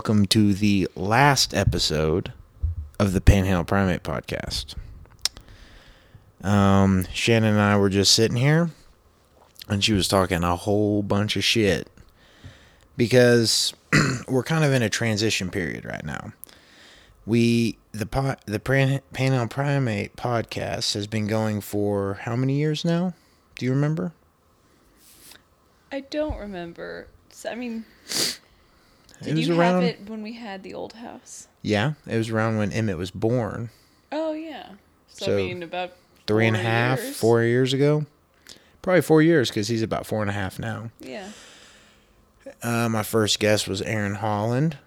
Welcome to the last episode of the Panhandle Primate Podcast. Um, Shannon and I were just sitting here, and she was talking a whole bunch of shit because we're kind of in a transition period right now. We the the Pan- Panhandle Primate Podcast has been going for how many years now? Do you remember? I don't remember. I mean, did was you around- have it when we had the old house? Yeah, it was around when Emmett was born. Oh yeah. So, So, I mean, about three and a four half, years. four years ago. Probably four years because he's about four and a half now. Yeah. Uh, my first guest was Aaron Holland,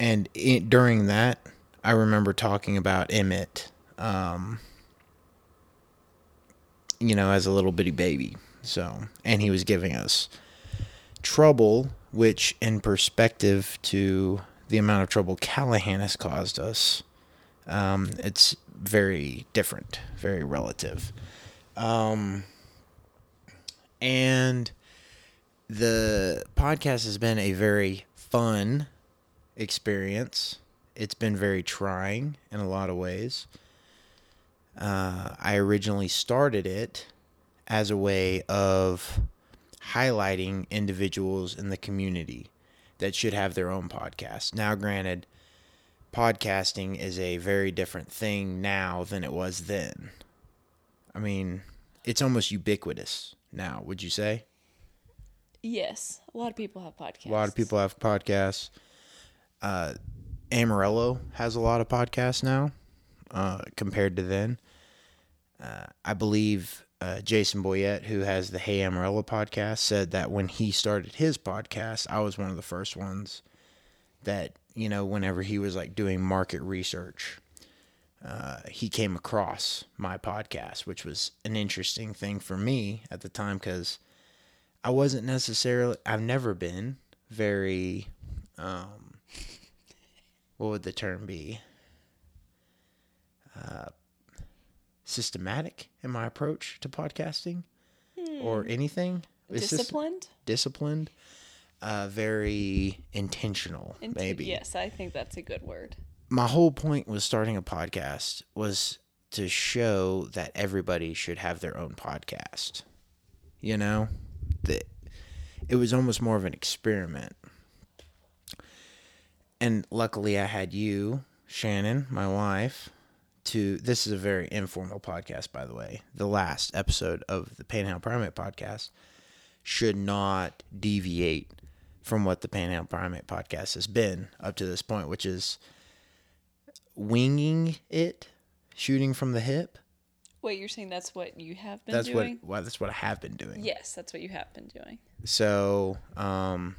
and it, during that, I remember talking about Emmett, um, you know, as a little bitty baby. So, and he was giving us trouble, which, in perspective to the amount of trouble Callahan has caused us, um, it's very different, very relative. Um, and the podcast has been a very fun experience. It's been very trying in a lot of ways. Uh, I originally started it as a way of highlighting individuals in the community that should have their own podcast. Now, granted, podcasting is a very different thing now than it was then. I mean, it's almost ubiquitous now, would you say? Yes. A lot of people have podcasts. A lot of people have podcasts. Uh, Amarillo has a lot of podcasts now uh, compared to then. Uh, I believe uh, Jason Boyette, who has the Hey Amarillo podcast, said that when he started his podcast, I was one of the first ones that, you know, whenever he was like doing market research, uh, he came across my podcast, which was an interesting thing for me at the time because I wasn't necessarily, I've never been very, um, what would the term be? Uh, systematic in my approach to podcasting or anything. It's just disciplined. disciplined, uh, very intentional, maybe Yes, I think that's a good word. my whole point was starting a podcast was to show that everybody should have their own podcast. You know, that it was almost more of an experiment. And luckily, I had you, Shannon, my wife, to. This is a very informal podcast, by the way. The last episode of the Panhandle Primate podcast should not deviate from what the Panhandle Primate podcast has been up to this point, which is winging it, shooting from the hip. Wait, you're saying that's what you have been That's doing? what well, that's what I have been doing. Yes, that's what you have been doing. So, um,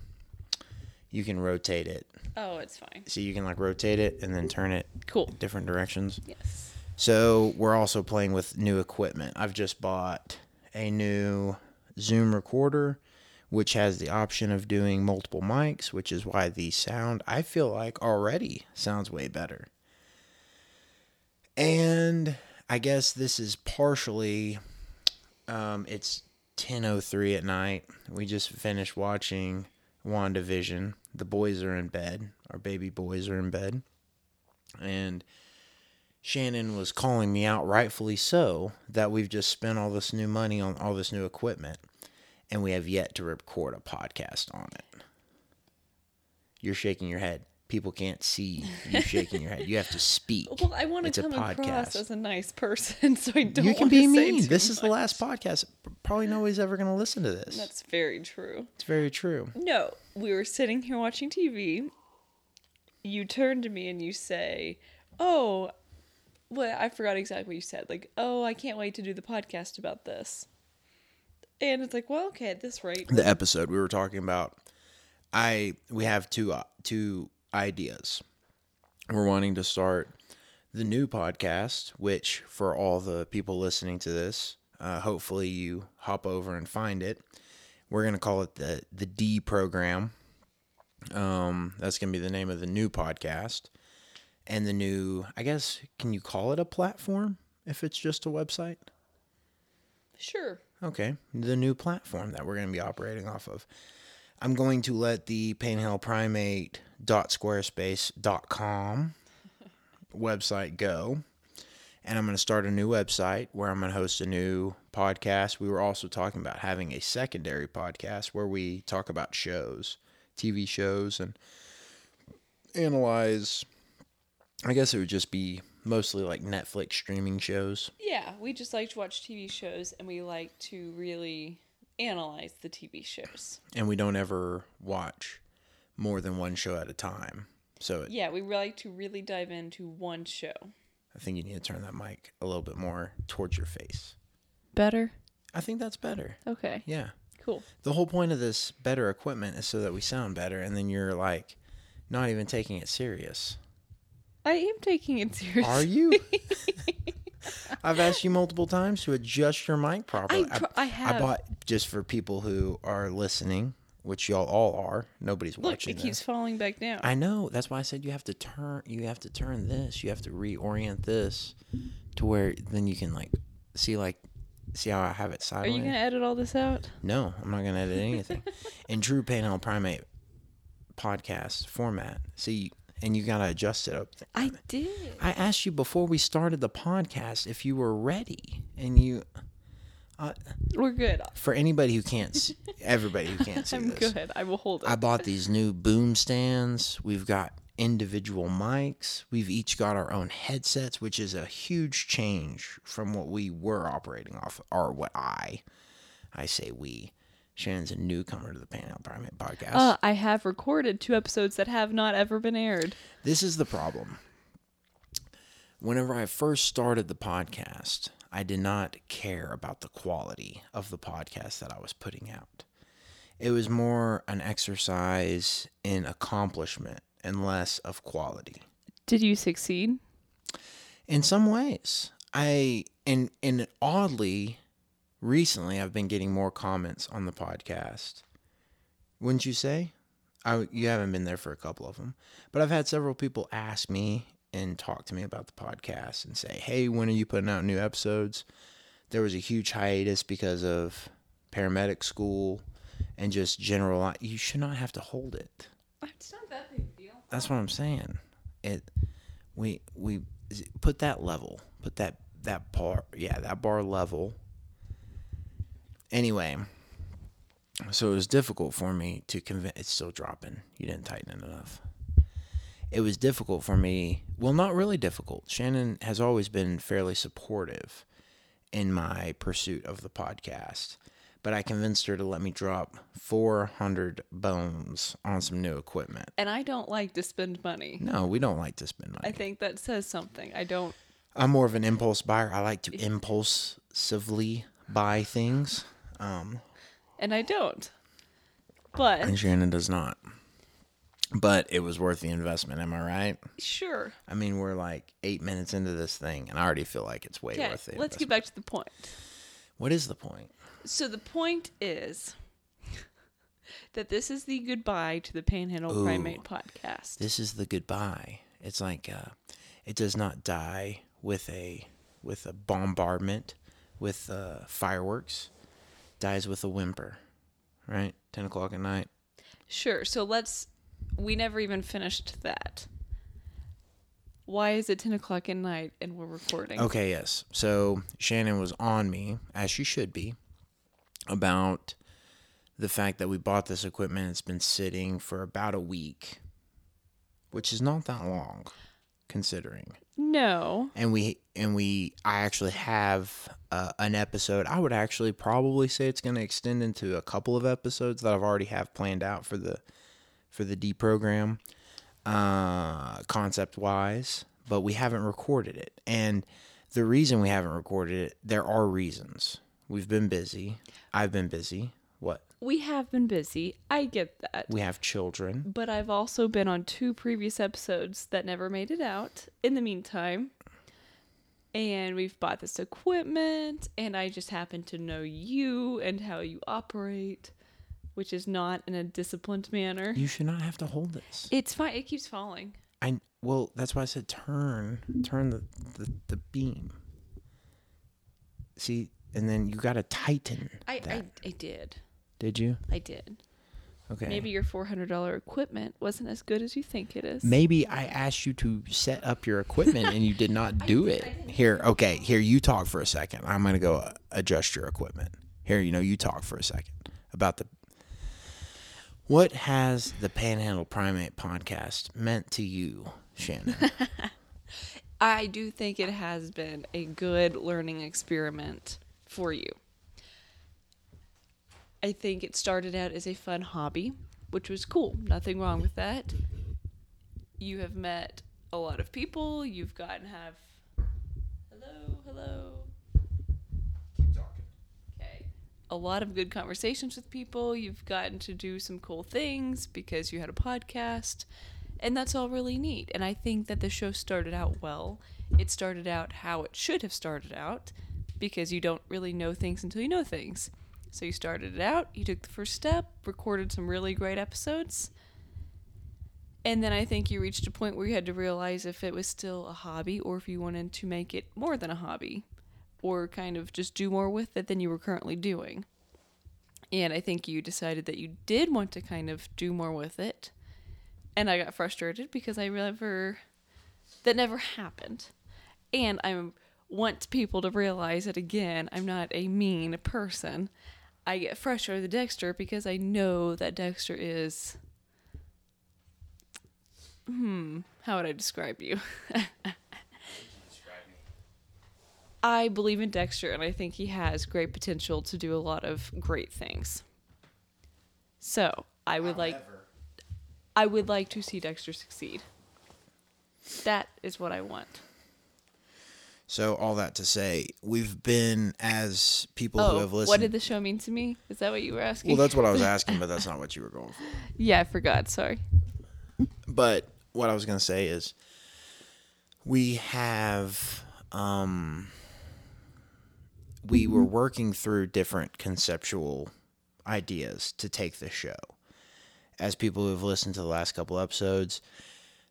you can rotate it. Oh, it's fine. So you can like rotate it and then turn it Cool. different directions. Yes. So we're also playing with new equipment. I've just bought a new Zoom recorder, which has the option of doing multiple mics, which is why the sound I feel like already sounds way better. And I guess this is partially um, it's 10:03 at night. We just finished watching WandaVision. The boys are in bed. Our baby boys are in bed. And Shannon was calling me out, rightfully so, that we've just spent all this new money on all this new equipment and we have yet to record a podcast on it. You're shaking your head. People can't see you shaking your head. You have to speak. Well, I want to a come across as a nice person, so I don't. you can be mean. This is the last podcast. Probably nobody's ever going to listen to this. That's very true. it's very true. No, we were sitting here watching TV. You turn to me and you say, "Oh, well, I forgot exactly what you said. Like, oh, I can't wait to do the podcast about this." And it's like, well, okay, at this rate, the episode we were talking about i we have two uh, two ideas we're wanting to start the new podcast which for all the people listening to this uh, hopefully you hop over and find it we're going to call it the the d program um that's going to be the name of the new podcast and the new i guess can you call it a platform if it's just a website sure. Okay, the new platform that we're going to be operating off of. I'm going to let the panhandleprimate.squarespace.com website go. And I'm going to start a new website where I'm going to host a new podcast. We were also talking about having a secondary podcast where we talk about shows, TV shows, and analyze. I guess it would just be mostly like Netflix streaming shows. Yeah, we just like to watch TV shows and we like to really analyze the TV shows. And we don't ever watch more than one show at a time. So it, Yeah, we like to really dive into one show. I think you need to turn that mic a little bit more towards your face. Better? I think that's better. Okay. Yeah. Cool. The whole point of this better equipment is so that we sound better, and then you're like not even taking it serious. I am taking it seriously. Are you? I've asked you multiple times to adjust your mic properly. I tr- I have. I bought just for people who are listening, which y'all all are. Nobody's Look, watching it this. keeps falling back down. I know. That's why I said you have to turn. You have to turn this. You have to reorient this to where then you can like see like see how I have it sideways. Are you going to edit all this out? No, I'm not gonna edit anything. In true Panhandle Primate podcast format, see, and you gotta adjust it up. I did. I asked you before we started the podcast if you were ready, and you. We're good. For anybody who can't, see, everybody who can't see I'm this, good. I will hold it. I bought these new boom stands. We've got individual mics. We've each got our own headsets, which is a huge change from what we were operating off, or what I, I say we. Shannon's a newcomer to the Panhandle Primate podcast. Uh, I have recorded two episodes that have not ever been aired. This is the problem. Whenever I first started the podcast, I did not care about the quality of the podcast that I was putting out. It was more an exercise in accomplishment and less of quality. Did you succeed? In some ways, I and and oddly, recently I've been getting more comments on the podcast. Wouldn't you say? I you haven't been there for a couple of them, but I've had several people ask me and talk to me about the podcast and say, "Hey, when are you putting out new episodes?" There was a huge hiatus because of paramedic school and just general. You should not have to hold it. It's not that big deal. That's what I'm saying. It we we put that level, put that that bar, yeah, that bar level. Anyway, so it was difficult for me to convince. It's still dropping. You didn't tighten it enough. It was difficult for me. Well, not really difficult. Shannon has always been fairly supportive in my pursuit of the podcast, but I convinced her to let me drop 400 bones on some new equipment. And I don't like to spend money. No, we don't like to spend money. I think that says something. I don't. I'm more of an impulse buyer. I like to impulsively buy things. Um, And I don't. But and Shannon does not. But it was worth the investment, am I right? sure. I mean, we're like eight minutes into this thing, and I already feel like it's way Okay, worth it. let's get back to the point. What is the point? So the point is that this is the goodbye to the Panhandle Ooh. Primate podcast. This is the goodbye. It's like uh, it does not die with a with a bombardment, with uh, fireworks. Dies with a whimper, right? Ten o'clock at night. Sure. So let's. We never even finished that. Why is it 10 o'clock at night and we're recording? Okay, yes. So Shannon was on me, as she should be, about the fact that we bought this equipment. It's been sitting for about a week, which is not that long, considering. No. And we and we, I actually have uh, an episode. I would actually probably say it's going to extend into a couple of episodes that I've already have planned out for the for the D program, uh, concept wise. But we haven't recorded it, and the reason we haven't recorded it, there are reasons. We've been busy. I've been busy. What? We have been busy. I get that. We have children. But I've also been on two previous episodes that never made it out in the meantime. And we've bought this equipment, and I just happen to know you and how you operate, which is not in a disciplined manner. You should not have to hold this. It's fine. It keeps falling. I well, that's why I said turn, turn the the, the beam. See, and then you got to tighten. I. I, I did. Did you? I did. Okay. Maybe your four hundred dollar equipment wasn't as good as you think it is. Maybe I asked you to set up your equipment and you did not do it. Here, okay, here you talk for a second. I'm gonna go uh, adjust your equipment. Here, you know, you talk for a second about the. What has the Panhandle Primate podcast meant to you, Shannon? I do think it has been a good learning experiment for you. I think it started out as a fun hobby, which was cool. Nothing wrong with that. You have met a lot of people. You've gotten have. Hello, hello. A lot of good conversations with people. You've gotten to do some cool things because you had a podcast. And that's all really neat. And I think that the show started out well. It started out how it should have started out because you don't really know things until you know things. So you started it out, you took the first step, recorded some really great episodes. And then I think you reached a point where you had to realize if it was still a hobby or if you wanted to make it more than a hobby or kind of just do more with it than you were currently doing. And I think you decided that you did want to kind of do more with it. And I got frustrated because I never, that never happened. And I want people to realize that again, I'm not a mean person. I get frustrated with Dexter because I know that Dexter is. Hmm, how would I describe you? I believe in Dexter and I think he has great potential to do a lot of great things. So, I would like I would like to see Dexter succeed. That is what I want. So all that to say, we've been as people who Oh, have listened. what did the show mean to me? Is that what you were asking? well, that's what I was asking, but that's not what you were going for. yeah, I forgot. Sorry. But what I was gonna say is, we have, um, we were working through different conceptual ideas to take the show. As people who have listened to the last couple episodes,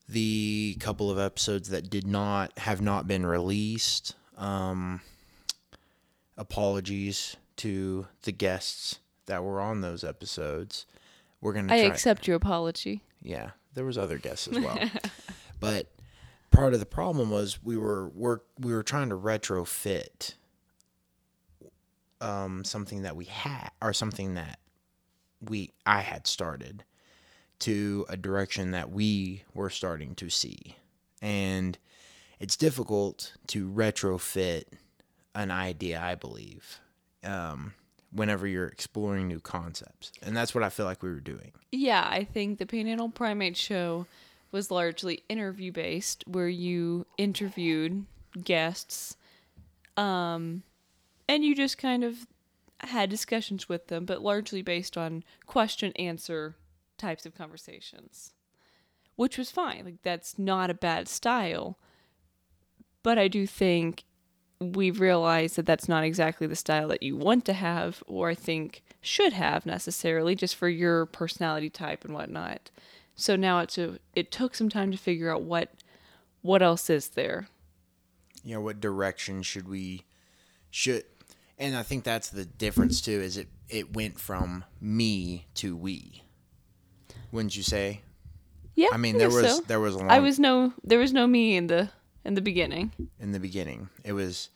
the couple of episodes that did not have not been released, um, apologies to the guests that were on those episodes. We're gonna. I try- accept your apology. yeah, there was other guests as well. but part of the problem was we were work we were trying to retrofit um something that we had or something that we I had started to a direction that we were starting to see. And it's difficult to retrofit an idea, I believe. Um whenever you're exploring new concepts. And that's what I feel like we were doing. Yeah, I think the Panhandle Primate show was largely interview based, where you interviewed guests, um, and you just kind of had discussions with them, but largely based on question answer types of conversations, which was fine. Like that's not a bad style, but I do think we've realized that that's not exactly the style that you want to have or I think should have necessarily just for your personality type and whatnot. So now it's a it took some time to figure out what what else is there. you know what direction should we should and i think that's the difference too is it it went from me to we wouldn't you say Yeah. i mean there guess was so. there was a long I was no there was no me in the in the beginning. in the beginning it was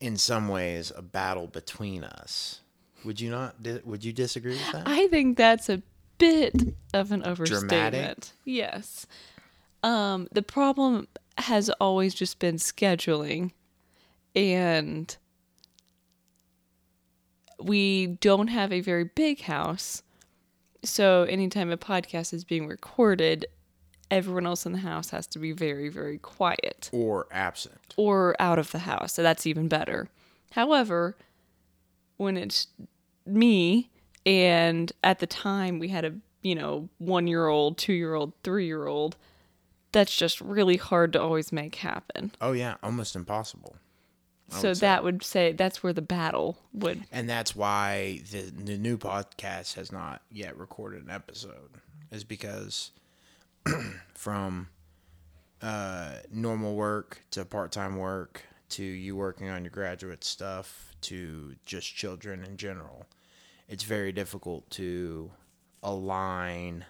in some ways a battle between us would you not would you disagree with that I think that's a bit of an overstatement. Yes. Um, the problem has always just been scheduling, and we don't have a very big house. So anytime a podcast is being recorded, everyone else in the house has to be very, very quiet or absent or out of the house. So that's even better. However, when it's me and at the time we had a, you know, 1-year-old, 2-year-old, 3-year-old, that's just really hard to always make happen. oh yeah almost impossible so would that would say that's where the battle would and that's why the the new podcast has not yet recorded an episode is because from uh, normal work to part-time work to you working on your graduate stuff to just children in general it's very difficult to align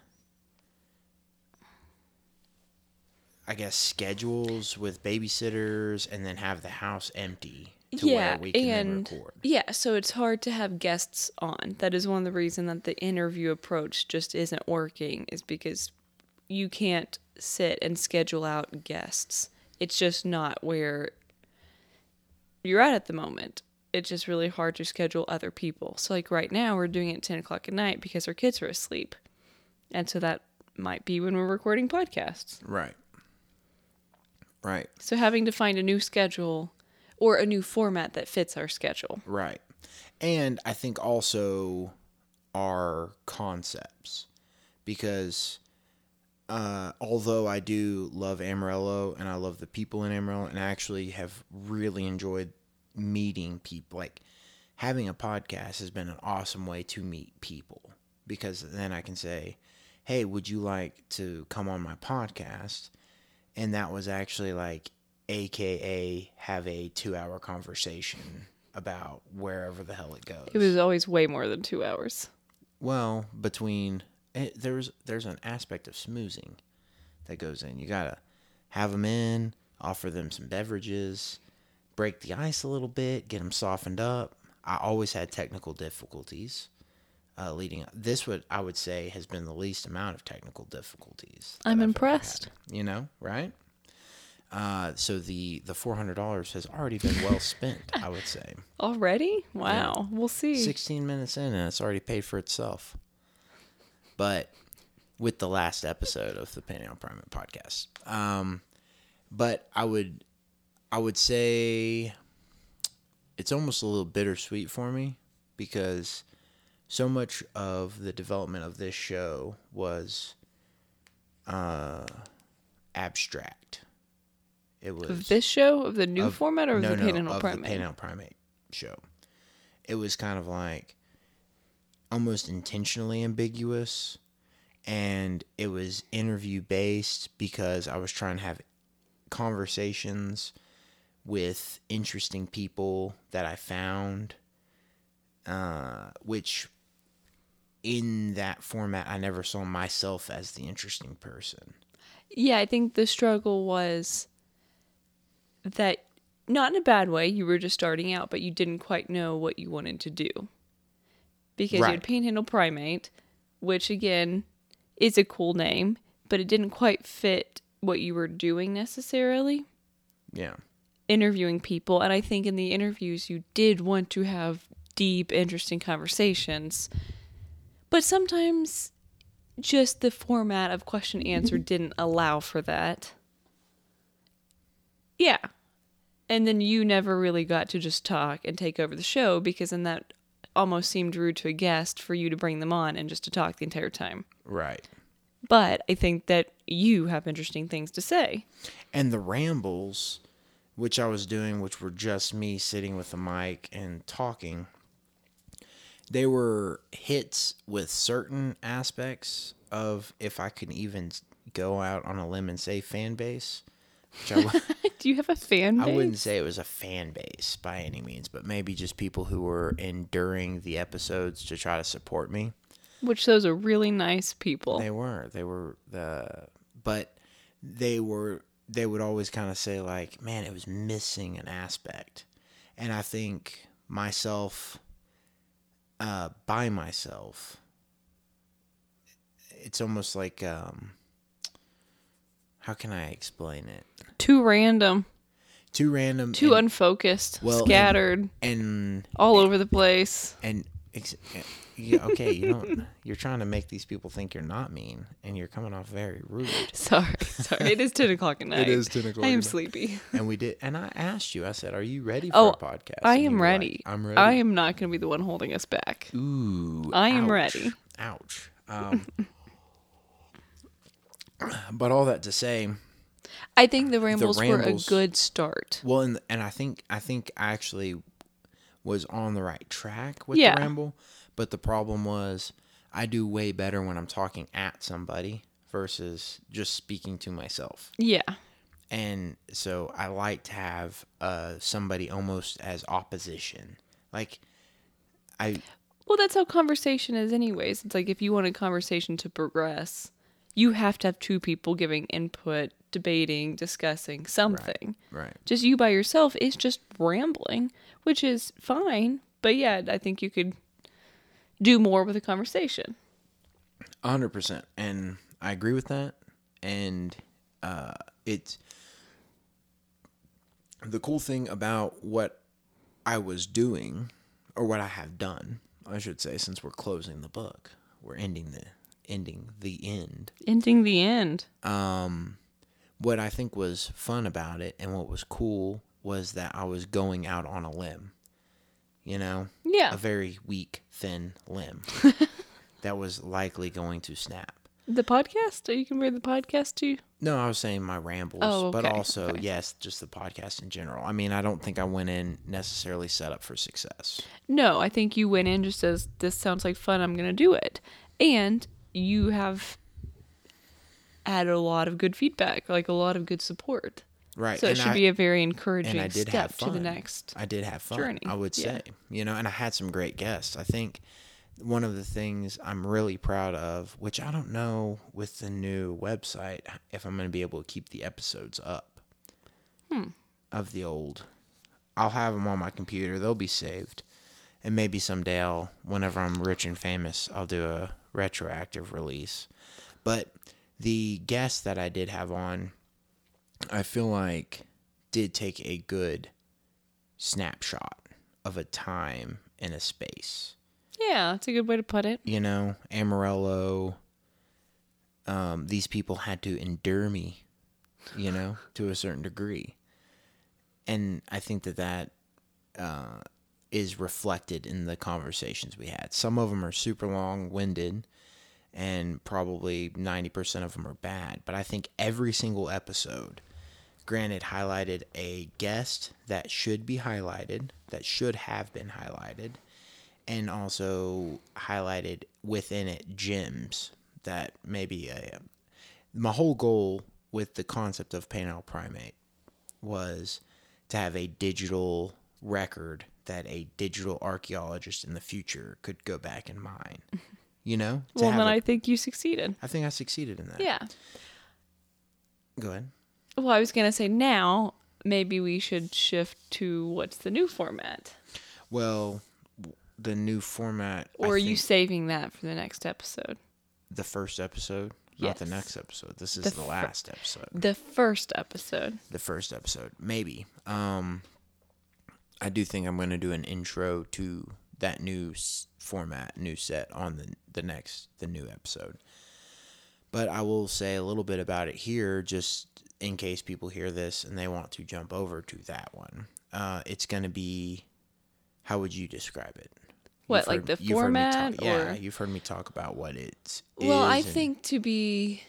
I guess schedules with babysitters and then have the house empty to yeah, where we can and record. yeah, so it's hard to have guests on. That is one of the reasons that the interview approach just isn't working. Is because you can't sit and schedule out guests. It's just not where you're at at the moment. It's just really hard to schedule other people. So like right now, we're doing it at ten o'clock at night because our kids are asleep, and so that might be when we're recording podcasts. Right. Right. So having to find a new schedule or a new format that fits our schedule. Right. And I think also our concepts because uh, although I do love Amarillo and I love the people in Amarillo and I actually have really enjoyed meeting people like having a podcast has been an awesome way to meet people because then I can say, "Hey, would you like to come on my podcast?" And that was actually like aka have a 2-hour conversation about wherever the hell it goes. It was always way more than two hours. Well, between it, there's there's an aspect of smoozing that goes in. You gotta have them in, offer them some beverages, break the ice a little bit, get them softened up. I always had technical difficulties uh, leading up. This would I would say has been the least amount of technical difficulties. I'm I've impressed. had, you know, right? Uh, so the the four hundred dollars has already been well spent. I would say. Already? Wow. We'll see. 16 minutes in and it's already paid for itself. But with the last episode of the Panhandle Primate podcast. Um, but I would I would say it's almost a little bittersweet for me because so much of the development of this show was uh abstract. It was Of this show, of the new of- format, or of no, the no, Panhandle Primate? the Panhandle Primate show. It was kind of like almost intentionally ambiguous, and it was interview based because I was trying to have conversations with interesting people that I found, uh, which in that format I never saw myself as the interesting person. Yeah, I think the struggle was that not in a bad way, you were just starting out, but you didn't quite know what you wanted to do. Because you Right. had Panhandle Primate, which again is a cool name, but it didn't quite fit what you were doing necessarily. Yeah. Interviewing people, and I think in the interviews you did want to have deep, interesting conversations. But sometimes just the format of question answer mm-hmm. didn't allow for that. Yeah. And then you never really got to just talk and take over the show because then that almost seemed rude to a guest for you to bring them on and just to talk the entire time. Right. But I think that you have interesting things to say. and the rambles which i was doing which were just me sitting with a mic and talking they were hits with certain aspects of if i could even go out on a limb and say fan base which i, w- Do you have a fan base? I wouldn't say it was a fan base by any means but maybe just people who were enduring the episodes to try to support me Which those are really nice people. They were. They were the but they were they would always kind of say like, "Man, it was missing an aspect." And I think myself uh by myself it's almost like um how can I explain it? Too random, Too random too and, unfocused, well, scattered, and all over the place. and ex- yeah, okay, you don't you're trying to make these people think you're not mean and you're coming off very rude. Sorry, sorry. It is 10 o'clock at night. it is 10 o'clock I am night. sleepy. And we did, and I asked you. I said, "Are you ready for Oh, a podcast?" I And am ready. like, I'm ready. I am not going to be the one holding us back. Ooh, I am ouch, ready. Ouch. Um, but all that to say, I think the rambles, were a good start. well, and and I think I think actually was on the right track with Yeah. the ramble. But the problem was, I do way better when I'm talking at somebody versus just speaking to myself. Yeah. and so I like to have uh, somebody almost as opposition. Like I Well, that's how conversation is, anyways. It's like if you want a conversation to progress, you have to have two people giving input, debating, discussing something. Right. right. Just you by yourself is just rambling, which is fine. But yeah, I think you could do more with a conversation. A hundred percent, and I agree with that. And uh, it's the cool thing about what I was doing, or what I have done, I should say, since we're closing the book, we're ending the ending the end. Ending the end. Um, what I think was fun about it, and what was cool, was that I was going out on a limb. You know, Yeah. a very weak, thin limb that was likely going to snap. The podcast? You can read the podcast too? No, I was saying my rambles, Oh, but also okay. yes, just the podcast in general. I mean, I don't think I went in necessarily set up for success. No, I think you went in just as this sounds like fun, I'm going to do it. And you have had a lot of good feedback, like a lot of good support. Right. So it should I, be a very and encouraging I did step to the next. I did have fun. journey. I would Yeah. say, you know, and I had some great guests. I think one of the things I'm really proud of, which I don't know with the new website if I'm going to be able to keep the episodes up Hmm. of the old. I'll have them on my computer. They'll be saved. And maybe someday I'll, whenever I'm rich and famous, I'll do a retroactive release. But the guests that I did have on, I feel like did take a good snapshot of a time and a space. Yeah, that's a good way to put it. You know, Amarillo, um, these people had to endure me, you know, to a certain degree. And I think that that uh, is reflected in the conversations we had. Some of them are super long winded, and probably 90% of them are bad. But I think every single episode, granted, highlighted a guest that should be highlighted, that should have been highlighted, and also highlighted within it gems that maybe uh, my whole goal with the concept of Panhandle Primate was to have a digital record that a digital archaeologist in the future could go back and mine. You know? Well, then a- I think you succeeded. I think I succeeded in that. Yeah. Go ahead. Well, I was going to say now maybe we should shift to what's the new format. Well, the new format. I Or are you saving that for the next episode? the first episode, not the next episode. This is The the, fir- last episode. The first episode. the first episode maybe um i do think i'm going to do an intro to that new s- format new set on the the next the new episode. But i will say a little bit about it here just in case people hear this and they want to jump over to that one. Uh it's going to be how would you describe it? What, You've like heard- the me talk- format, yeah you've heard me talk about what it Well, I think to be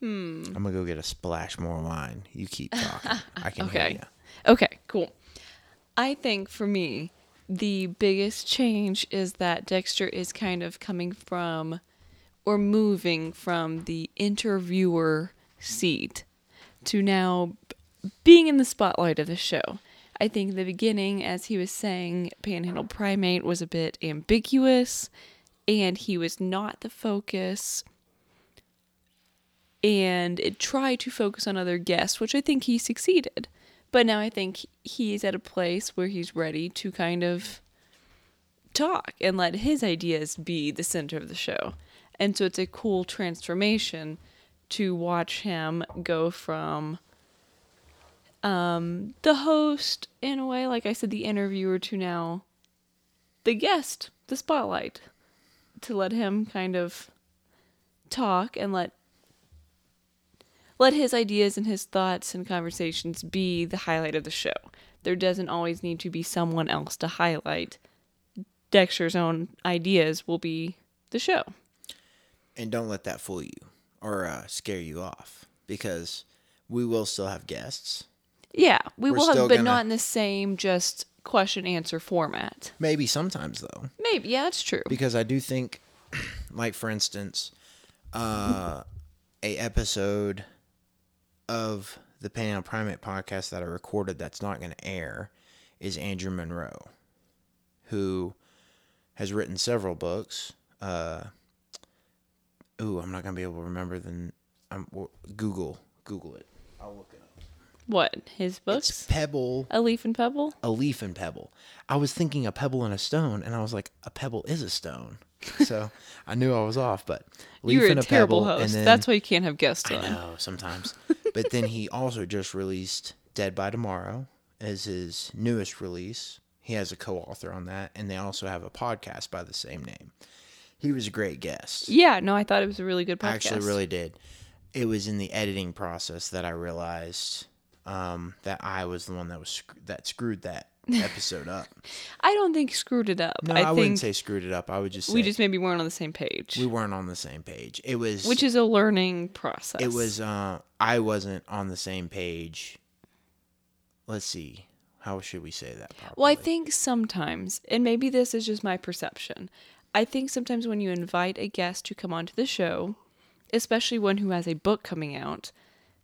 Hmm. i'm gonna go get a splash more wine. You keep talking. I can hear you Okay, cool. I think for me, the biggest change is that Dexter is kind of coming from or moving from the interviewer seat to now being in the spotlight of the show. I think in the beginning, as he was saying, Panhandle Primate was a bit ambiguous and he was not the focus and it tried to focus on other guests, which I think he succeeded. But now I think he's at a place where he's ready to kind of talk and let his ideas be the center of the show. And so it's a cool transformation to watch him go from um, the host, in a way, like I said, the interviewer, to now the guest, the spotlight, to let him kind of talk and let let his ideas and his thoughts and conversations be the highlight of the show. There doesn't always need to be someone else to highlight. Dexter's own ideas will be the show. and don't let that fool you or uh, scare you off because we will still have guests. Yeah, we We're will have, but gonna- not in the same just question answer format. Maybe sometimes though, Maybe, yeah, that's true. because I do think, like for instance, uh, a episode of the Panhandle Primate podcast that I recorded that's not going to air is Andrew Monroe, who has written several books. Uh, ooh, I'm not gonna be able to remember the. I'm Google Google it. I'll look it up. What his It's books? Pebble, A Leaf and Pebble. a leaf and pebble. I was thinking a pebble and a stone, and I was like, a pebble is a stone. So I knew I was off, but leaf You're a and a terrible pebble, host. and then That's why you can't have guests I on. know sometimes. but then he also just released Dead by Tomorrow as his newest release. He has a co-author on that, and they also have a podcast by the same name. He was a great guest. Yeah, no, I thought it was a really good podcast. I actually really did. It was in the editing process that I realized um, that I was the one that was sc- that screwed that episode up. I don't think screwed it up. No, I, I, wouldn't say screwed it up. I would just say we just maybe weren't on the same page, we weren't on the same page. It was which is a learning process. it was uh I wasn't on the same page. Let's see. How should we say that properly? Well, I think sometimes, and maybe this is just my perception, I think sometimes when you invite a guest to come onto the show, especially one who has a book coming out,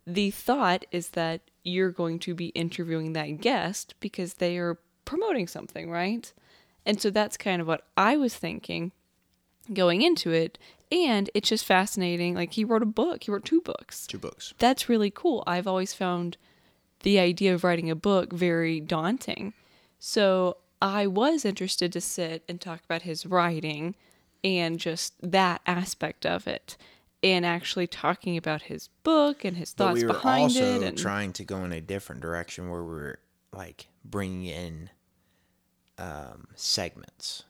the thought is that you're going to be interviewing that guest because they are promoting something, right? And so that's kind of what I was thinking going into it. And it's just fascinating. Like, he wrote a book, he wrote two books two books. that's really cool. I've always found the idea of writing a book very daunting. So I was interested to sit and talk about his writing and just that aspect of it. And actually talking about his book and his But thoughts we were behind also it. And trying to go in a different direction where we are like bringing in um, segments.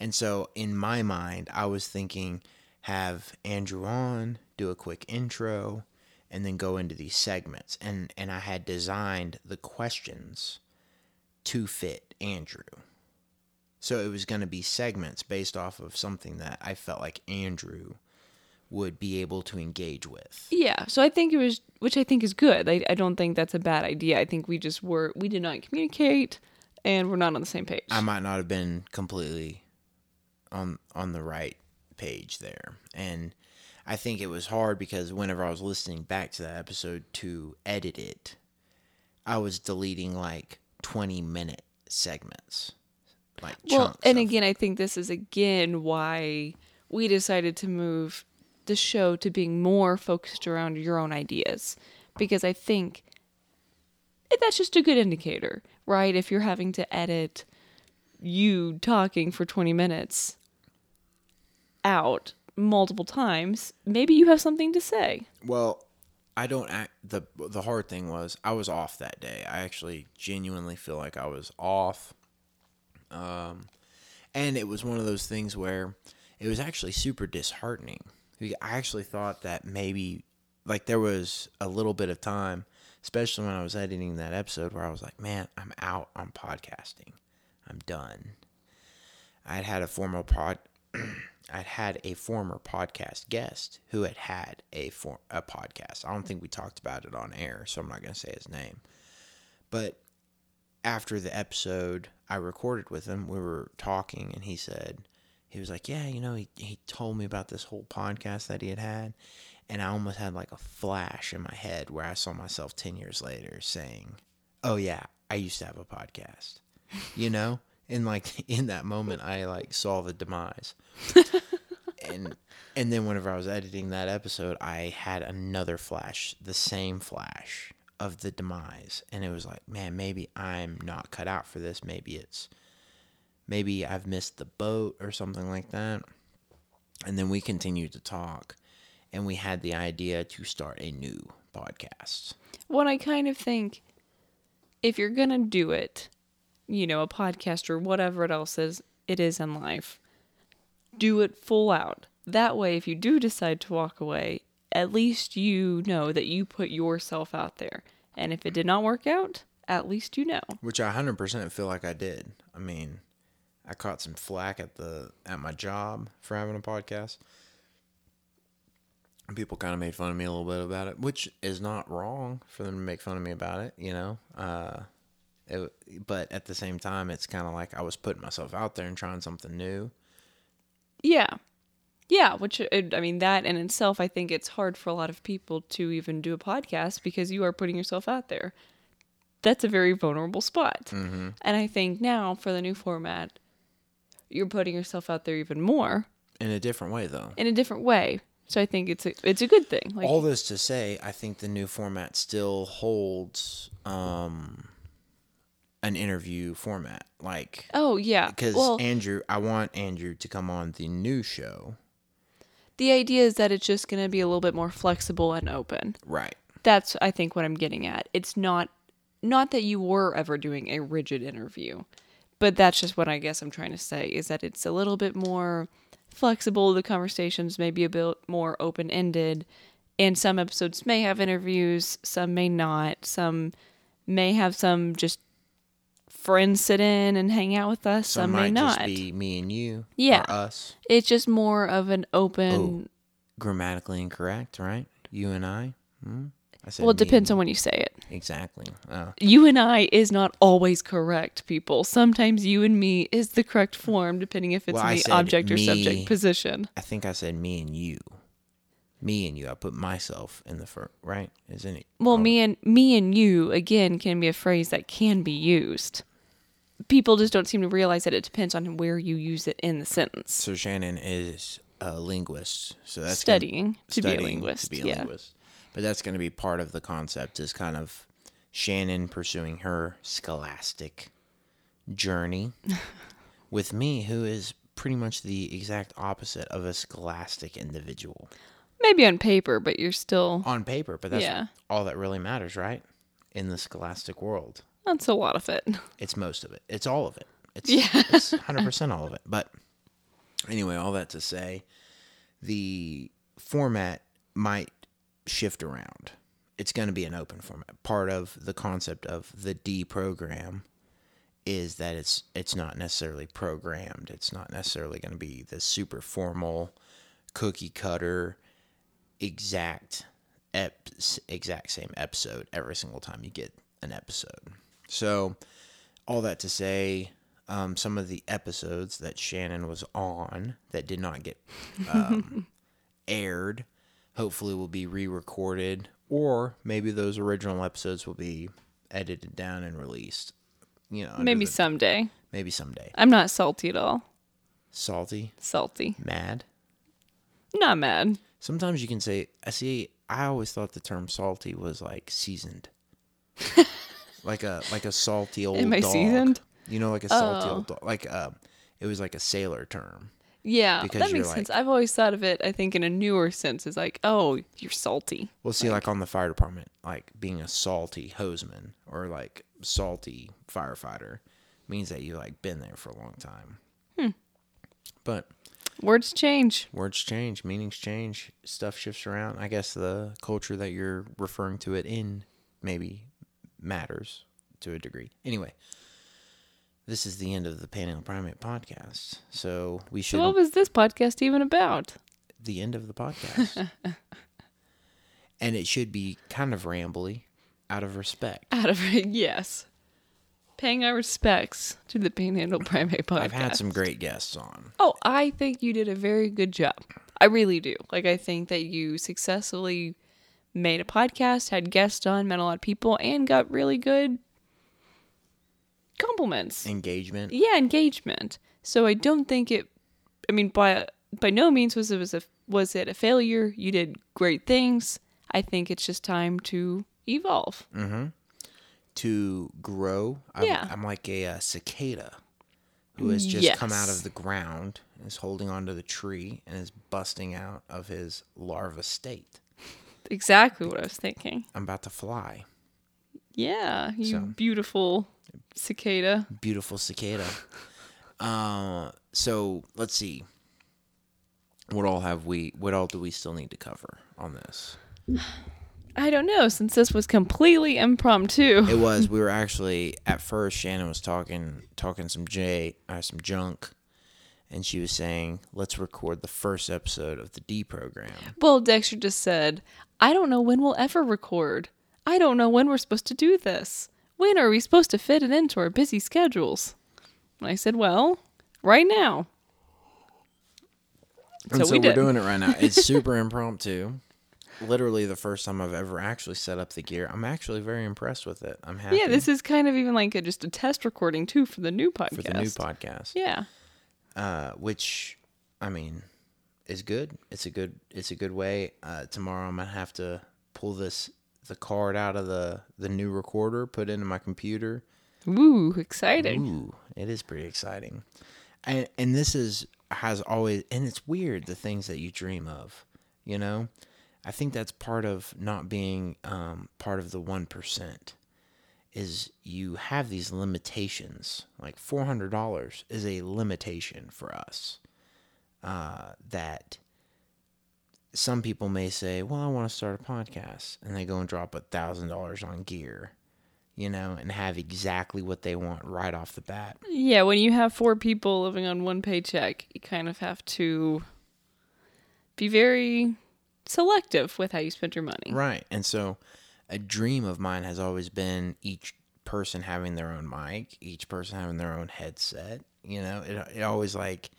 And so in my mind, I was thinking have Andrew on, do a quick intro, and then go into these segments. And and I had designed the questions to fit Andrew. So it was going to be segments based off of something that I felt like Andrew would be able to engage with. yeah, so I think it was, which I think is good. I, I don't think that's a bad idea. I think we just were, we did not communicate and we're not on the same page. I might not have been completely on on the right page there. And I think it was hard because whenever I was listening back to that episode to edit it, I was deleting like 20 minute segments. Like Well, and of- again, I think this is again why we decided to move the show to being more focused around your own ideas because I think that's just a good indicator, right? If you're having to edit you talking for 20 minutes out multiple times, maybe you have something to say. Well, I don't act the the hard thing was I was off that day. I actually genuinely feel like I was off. Um and it was one of those things where it was actually super disheartening. I actually thought that maybe like there was a little bit of time, especially when I was editing that episode where I was like, "Man, I'm out on podcasting. I'm done." I'd had a formal pod I'd had a former podcast guest who had had a for, a podcast. I don't think we talked about it on air, so I'm not going to say his name. But after the episode I recorded with him, we were talking, and he said he was like, "Yeah, you know, he he told me about this whole podcast that he had had." And I almost had like a flash in my head where I saw myself 10 years later saying, "Oh yeah, I used to have a podcast." You know? And like in that moment I like saw the demise and and then whenever I was editing that episode, I had another flash, the same flash of the demise, and it was like, man, maybe I'm not cut out for this. Maybe it's maybe I've missed the boat or something like that. And then we continued to talk, and we had the idea to start a new podcast. When I kind of think if you're going to do it, you know, a podcast or whatever it else is, it is in life, do it full out. That way, if you do decide to walk away, at least you know that you put yourself out there. And if it did not work out, at least you know. which I hundred percent feel like I did. I mean, I caught some flack at the at my job for having a podcast. People kind of made fun of me a little bit about it, which is not wrong for them to make fun of me about it, you know. Uh, it, but at the same time, it's kind of like I was putting myself out there and trying something new. Yeah. Yeah, which uh, I mean that in itself I think it's hard for a lot of people to even do a podcast because you are putting yourself out there. that's a very vulnerable spot. Mm-hmm. And I think now for the new format, you're putting yourself out there even more In a different way, though. in a different way. So I think it's a it's a good thing. Like All this to say, I think the new format still holds um, an interview format. Like, oh yeah, because well Andrew, I want Andrew to come on the new show. the idea is that it's just going to be a little bit more flexible and open. Right. That's I think what I'm getting at. It's not not that you were ever doing a rigid interview, but that's just what I guess I'm trying to say is that it's a little bit more flexible. The conversations may be a bit more open ended, and some episodes may have interviews, some may not. Some may have some just friends sit in and hang out with us. Some Some, may might not. just be me and you. Yeah. Or us. It's just more of an open. Grammatically incorrect, right? You and I. Hmm? I said well, it me depends on when you say it. Exactly. Oh. you and I is not always correct, people. Sometimes you and me is the correct form, depending if it's Well, in the object or subject position. I think I said me and you. Me and you. I put myself in the first, right? Isn't it? Well, me and me and you again can be a phrase that can be used. People just don't seem to realize that it depends on where you use it in the sentence. So Shannon is a linguist. So that's gonna- Studying to be a linguist, To be a yeah. linguist. But that's going to be part of the concept is kind of Shannon pursuing her scholastic journey with me, who is pretty much the exact opposite of a scholastic individual Maybe on paper, but you're still on paper. But that's Yeah. all that really matters, right? In the scholastic world. that's a lot of it. It's most of it. It's all of it. It's Yeah. it's 100% all of it. But anyway, all that to say, the format might shift around. It's going to be an open format. Part of the concept of the D program is that it's it's not necessarily programmed. It's not necessarily going to be the super formal cookie cutter exact ep- exact same episode every single time you get an episode. So, all that to say, um, some of the episodes that Shannon was on that did not get um, aired, hopefully will be re-recorded, or maybe those original episodes will be edited down and released. You know, Maybe the- someday. maybe someday. I'm not salty at all. Salty, Salty. mad. Not mad. Sometimes you can say, I see. I always thought the term salty was like seasoned, like a like a salty old. Am I dog. seasoned? You know, like a salty Oh. old dog. Like uh, it was like a sailor term. Yeah, Because that makes sense. I've always thought of it, I think, in a newer sense, as like, oh, you're salty. Well, see, like on the fire department, like being a salty hosesman or like salty firefighter means that you like been there for a long time. Hmm. But Words change. words change, meanings change, stuff shifts around. I guess the culture that you're referring to it in maybe matters to a degree. Anyway, this is the end of the Panhandle Primate podcast. So we should So, what was this podcast even about? the end of the podcast. and it should be kind of rambly out of respect. Out of yes, paying our respects to the Panhandle Primate podcast. I've had some great guests on. Oh, I think you did a very good job. I really do. Like, I think that you successfully made a podcast, had guests on, met a lot of people, and got really good compliments. Engagement. yeah engagement so i don't think it i mean by by no means was it was a was it a failure you did great things i think it's just time to evolve to grow. I'm, Yeah. I'm like a, uh cicada who has just come out of the ground, is holding onto the tree, and is busting out of his larva state. exactly what i was thinking I'm about to fly. Yeah you So. beautiful cicada Beautiful cicada. uh, so let's see. What all have we? What all do we still need to cover on this? i don't know since this was completely impromptu It was. We were actually at first. Shannon was talking, talking some J, uh, some junk, and she was saying, "Let's record the first episode of the D program." well dexter just said i don't know when we'll ever record i don't know when we're supposed to do this when are we supposed to fit it into our busy schedules and i said well right now And So so, we are doing it right now. It's super impromptu. literally the first time I've ever actually set up the gear. I'm actually very impressed with it. I'm happy Yeah, this is kind of even like a, just a test recording too for the new podcast. for the new podcast. Yeah. uh, which I mean is good. It's a good it's a good way. Uh, tomorrow I'm gonna have to pull this the card out of the the new recorder, put into my computer. Woo, exciting. Ooh, it is pretty exciting. And and this is has always and it's weird the things that you dream of, you know? I think that's part of not being um, part of the 1% is you have these limitations. Like $400 is a limitation for us. Uh, that some people may say, well, I want to start a podcast. And they go and drop a $1,000 on gear you know, and have exactly what they want right off the bat. Yeah, when you have four people living on one paycheck, you kind of have to be very selective with how you spend your money. Right. And so a dream of mine has always been each person having their own mic, each person having their own headset. You know, it, it always like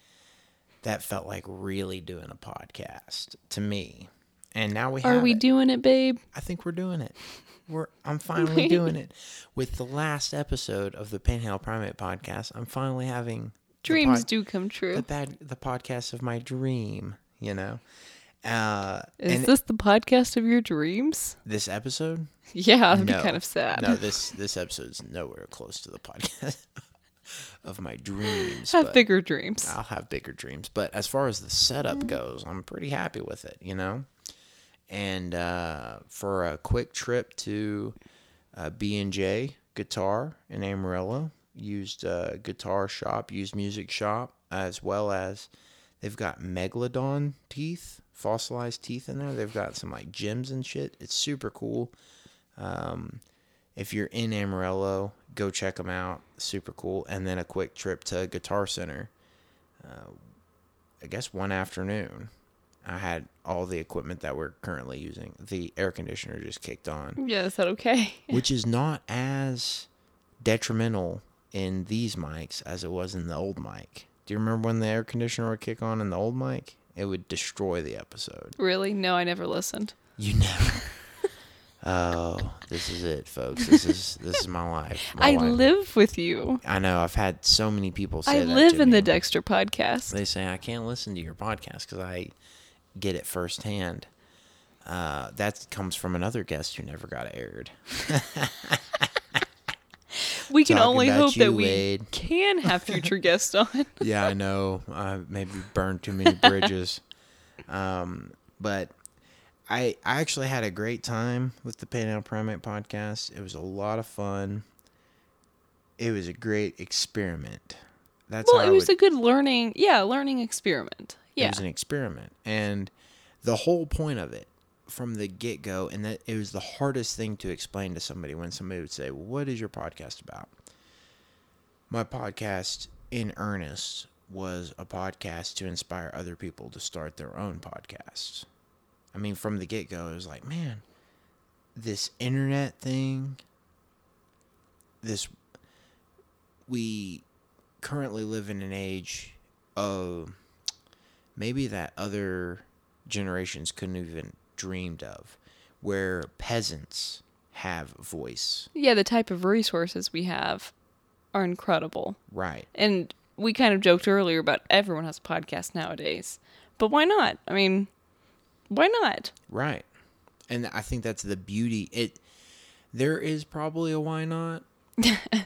that felt like really doing a podcast to me. And now we Are we it. doing it, babe? I think we're doing it. We're I'm finally doing it. With the last episode of the Panhandle Primate podcast, I'm finally having Dreams pod- do come true. the bad the podcast of my dream, you know. Uh Is this the podcast of your dreams? this episode? Yeah, that'd No. be kind of sad. No, this this episode's nowhere close to the podcast of my dreams. have bigger dreams. I'll have bigger dreams. But as far as the setup goes, I'm pretty happy with it, you know? And uh, for a quick trip to uh, B&J Guitar in Amarillo, used uh, guitar shop, used music shop, as well as they've got megalodon teeth, fossilized teeth in there. They've got some like gems and shit. It's super cool. Um, if you're in Amarillo, go check them out. Super cool. And then a quick trip to Guitar Center. Uh, I guess one afternoon, I had all the equipment that we're currently using. The air conditioner just kicked on, Yeah, is that okay? which is not as detrimental in these mics as it was in the old mic. Do you remember when the air conditioner would kick on in the old mic? It would destroy the episode. really? No, I never listened. You never. Oh, this is it, folks. This is this is my life. My I life. live with you. I know. I've had so many people say I live in me. the Dexter podcast. They say I can't listen to your podcast because I get it firsthand. Uh, that comes from another guest who never got aired. We can Talking only hope you, that we Wade. can have future guests on. yeah, I know. I maybe burned too many bridges. um, but I I actually had a great time with the Panhandle Primate podcast. It was a lot of fun. It was a great experiment. That's well, how it was would, a good learning, yeah, learning experiment. Yeah, it was an experiment, and the whole point of it from the get go, and that it was the hardest thing to explain to somebody when somebody would say, "What is your podcast about?" My podcast, in earnest, was a podcast to inspire other people to start their own podcasts. I mean, from the get go, it was like, man, this internet thing, this, we currently live in an age of maybe that other generations couldn't even dreamed of, where peasants have voice. Yeah, the type of resources we have are incredible. Right. And we kind of joked earlier about everyone has a podcast nowadays. But why not? I mean, why not? Right. And I think that's the beauty. It there is probably a why not.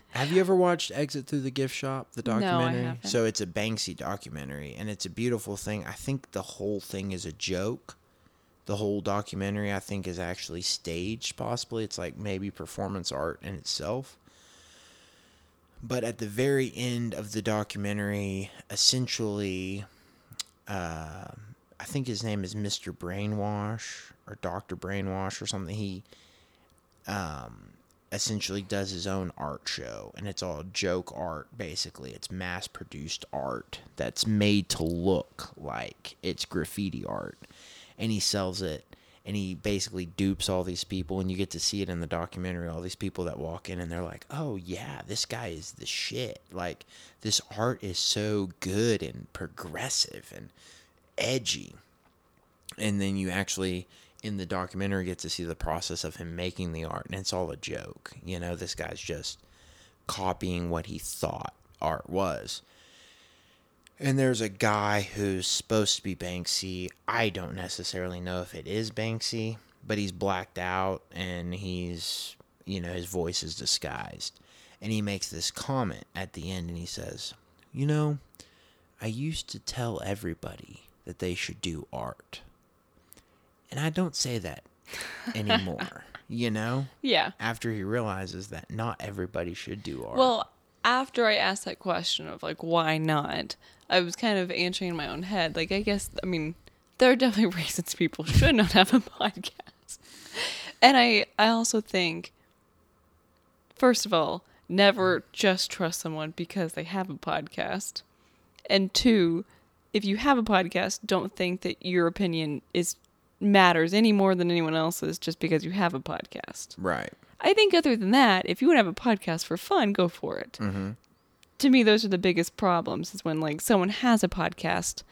Have you ever watched Exit Through the Gift Shop, the No, I documentary? haven't. So it's a Banksy documentary and it's a beautiful thing. I think the whole thing is a joke. The whole documentary I think is actually staged possibly. It's like maybe performance art in itself. But at the very end of the documentary, essentially uh, I think his name is Mr. Brainwash or Dr. Brainwash or something. He um, essentially does his own art show, and it's all joke art, basically. It's mass produced art that's made to look like it's graffiti art. And he sells it, and he basically dupes all these people, and you get to see it in the documentary. All these people that walk in, and they're like, oh, yeah, this guy is the shit. Like, this art is so good and progressive and edgy. And then you actually in the documentary get to see the process of him making the art and it's all a joke. You know this guy's just copying what he thought art was. And there's a guy who's supposed to be banksy. I don't necessarily know if it is banksy but he's blacked out and he's you know his voice is disguised. And he makes this comment at the end and he says you know i used to tell everybody that they should do art and I don't say that anymore, you know? Yeah. After he realizes that not everybody should do art. Well, after I asked that question of like why not, I was kind of answering in my own head. Like I guess I mean there are definitely reasons people should not have a podcast. And I I also think first of all, never just trust someone because they have a podcast. And two, if you have a podcast, don't think that your opinion is matters any more than anyone else's just because you have a podcast. right. I think other than that, if you want to have a podcast for fun, go for it. Mm-hmm. To me, those are the biggest problems is when like someone has a podcast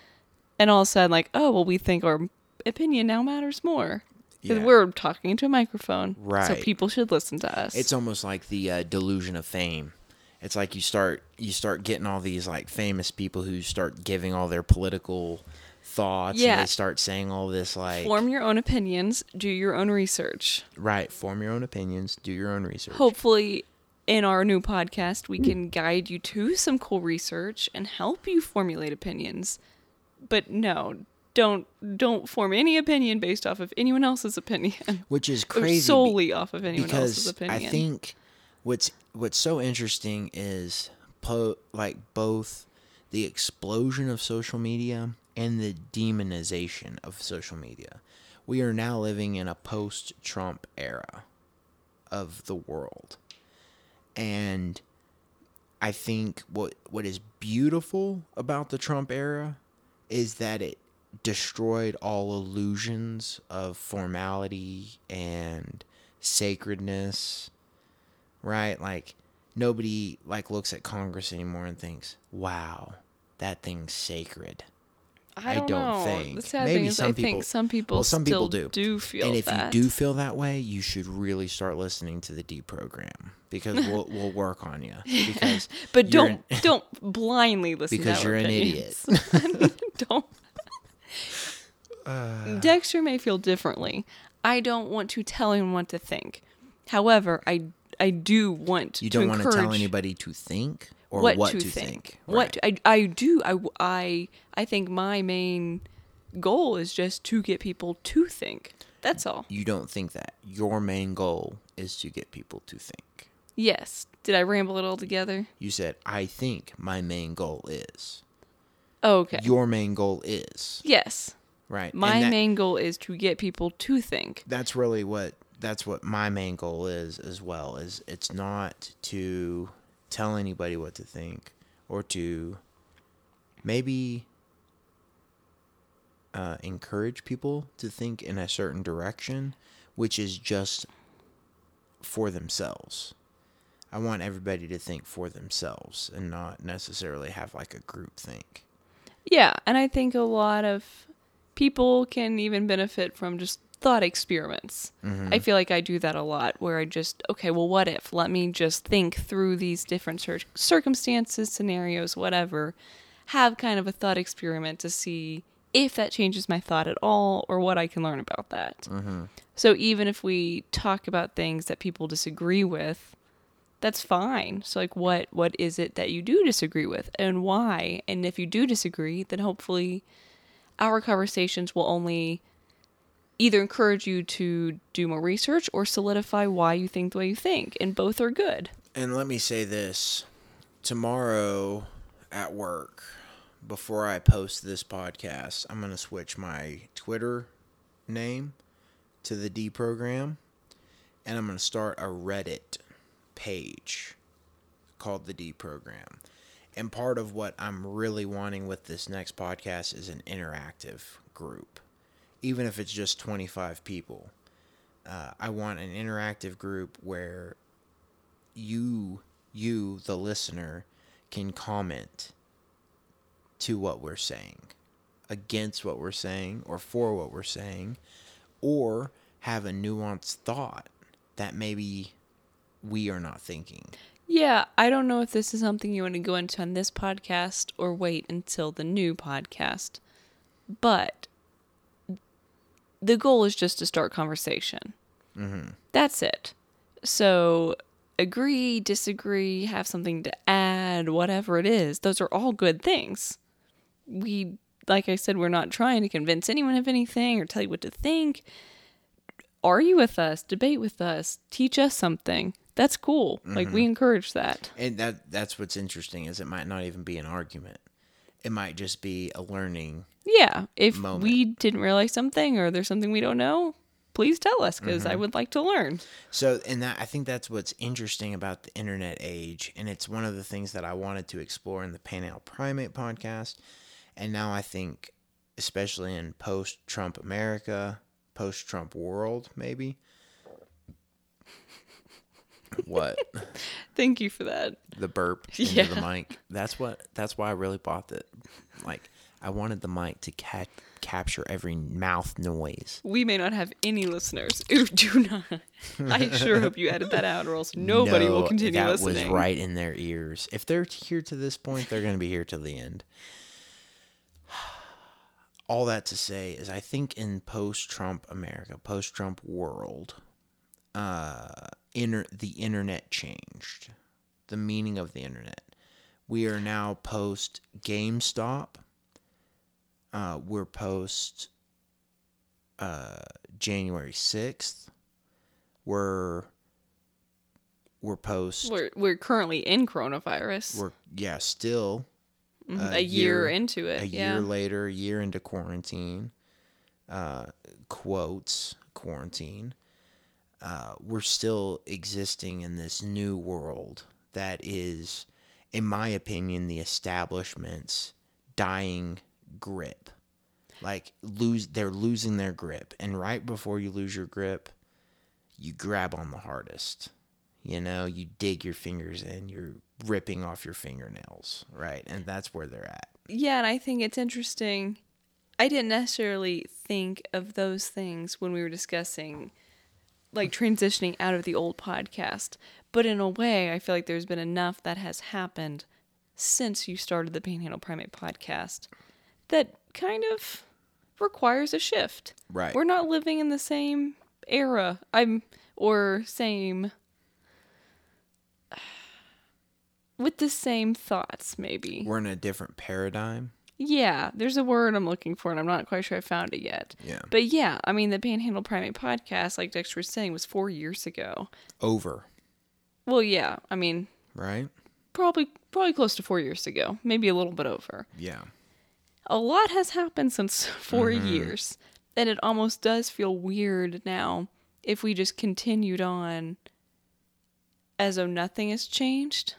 and all of a sudden like, oh, well, we think our opinion now matters more. Because Yeah. we're talking into a microphone. Right. So people should listen to us. It's almost like the uh, delusion of fame. It's like you start you start getting all these like famous people who start giving all their political thoughts Yeah. and they start saying all this like Form your own opinions, do your own research. right, form your own opinions, do your own research. Hopefully, in our new podcast, we can guide you to some cool research and help you formulate opinions. But no, don't don't form any opinion based off of anyone else's opinion. Which is crazy be- solely off of anyone else's opinion. I think what's what's so interesting is po- like both the explosion of social media and the demonization of social media. We are now living in a post-Trump era of the world. And I think what what is beautiful about the Trump era is that it destroyed all illusions of formality and sacredness right like nobody like looks at congress anymore and thinks wow that thing's sacred I I don't, don't know. think. Maybe some I people- think some people well, some still people do. Do feel that and if that. you do feel that way you should really start listening to the d program because we'll, we'll work on you because but don't an- don't blindly listen because you're an idiot don't. Uh. Dexter may feel differently. I don't want to tell him what to think. However, I I do want to you don't want to tell anybody to think or what, what, to, to think. think, What Right. I I do I I I think my main goal is just to get people to think. That's all. you don't think that your main goal is to get people to think Yes. Did I ramble it all together? you said i think my main goal is Oh, okay. your main goal is yes. right My that- main goal is to get people to think. that's really what that's what my main goal is as well is it's not to tell anybody what to think or to maybe uh, encourage people to think in a certain direction which is just for themselves. I want everybody to think for themselves and not necessarily have like a group think. Yeah, and I think a lot of people can even benefit from just thought experiments. Mm-hmm. I feel like I do that a lot where I just, okay, well, what if? Let me just think through these different cir- circumstances, scenarios, whatever. Have kind of a thought experiment to see if that changes my thought at all or what I can learn about that. Mm-hmm. So even if we talk about things that people disagree with, that's fine. So like what what is it that you do disagree with and why? And if you do disagree, then hopefully our conversations will only either encourage you to do more research or solidify why you think the way you think. And both are good. And let me say this tomorrow at work, before I post this podcast, I'm going to switch my Twitter name to the D program and I'm going to start a Reddit page called the D program. And part of what I'm really wanting with this next podcast is an interactive group, even if it's just 25 people. Uh, I want an interactive group where you you the listener can comment to what we're saying against what we're saying or for what we're saying or have a nuanced thought that maybe we are not thinking. Yeah, I don't know if this is something you want to go into on this podcast or wait until the new podcast. But the goal is just to start conversation. Mm-hmm. That's it. So agree, disagree, have something to add, whatever it is. Those are all good things. We, like I said, we're not trying to convince anyone of anything or tell you what to think. Argue with us, debate with us, teach us something. That's cool. Like we encourage that. And that that's what's interesting is it might not even be an argument. It might just be a learning. Yeah, if moment. we didn't realize something or there's something we don't know, please tell us because I mm-hmm. would like to learn. So, and that I think that's what's interesting about the internet age, and it's one of the things that I wanted to explore in the Panhandle Primate podcast. And now I think, especially in post-Trump America, post-Trump world, maybe. what Thank you for that. the burp into Yeah. the mic? That's what. That's why I really bought it. Like I wanted the mic to ca- capture every mouth noise. We may not have any listeners. Do not. I sure hope you edit that out, or else nobody will No, continue that listening. was right in their ears. If they're here to this point, they're going to be here till the end. All that to say is, I think in post-Trump America, post-Trump world, uh, inter- the internet changed. The meaning of the internet. We are now post GameStop. Uh, we're post uh, January sixth. We're we're post We're we're currently in coronavirus. we're yeah still Mhm, a a, year, year- into it. a yeah. year later a year into quarantine uh quotes quarantine uh we're still existing in this new world that is in my opinion the establishment's dying grip. Like lose they're losing their grip. And right before you lose your grip you grab on the hardest. You know you dig your fingers in you're ripping off your fingernails right? And that's where they're at. Yeah, and I think it's interesting. I didn't necessarily think of those things when we were discussing like transitioning out of the old podcast, but in a way, I feel like there's been enough that has happened since you started the Panhandle Primate podcast that kind of requires a shift. Right. We're not living in the same era. I'm or same with the same thoughts maybe. we're in a different paradigm Yeah, there's a word I'm looking for, and I'm not quite sure I found it yet. Yeah. But yeah, I mean, the Panhandle Primate podcast, like Dexter was saying, was four years ago. over Well, yeah, I mean, right probably probably close to four years ago, maybe a little bit over. yeah A lot has happened since 4 mm-hmm. years, and it almost does feel weird now if we just continued on as though nothing has changed.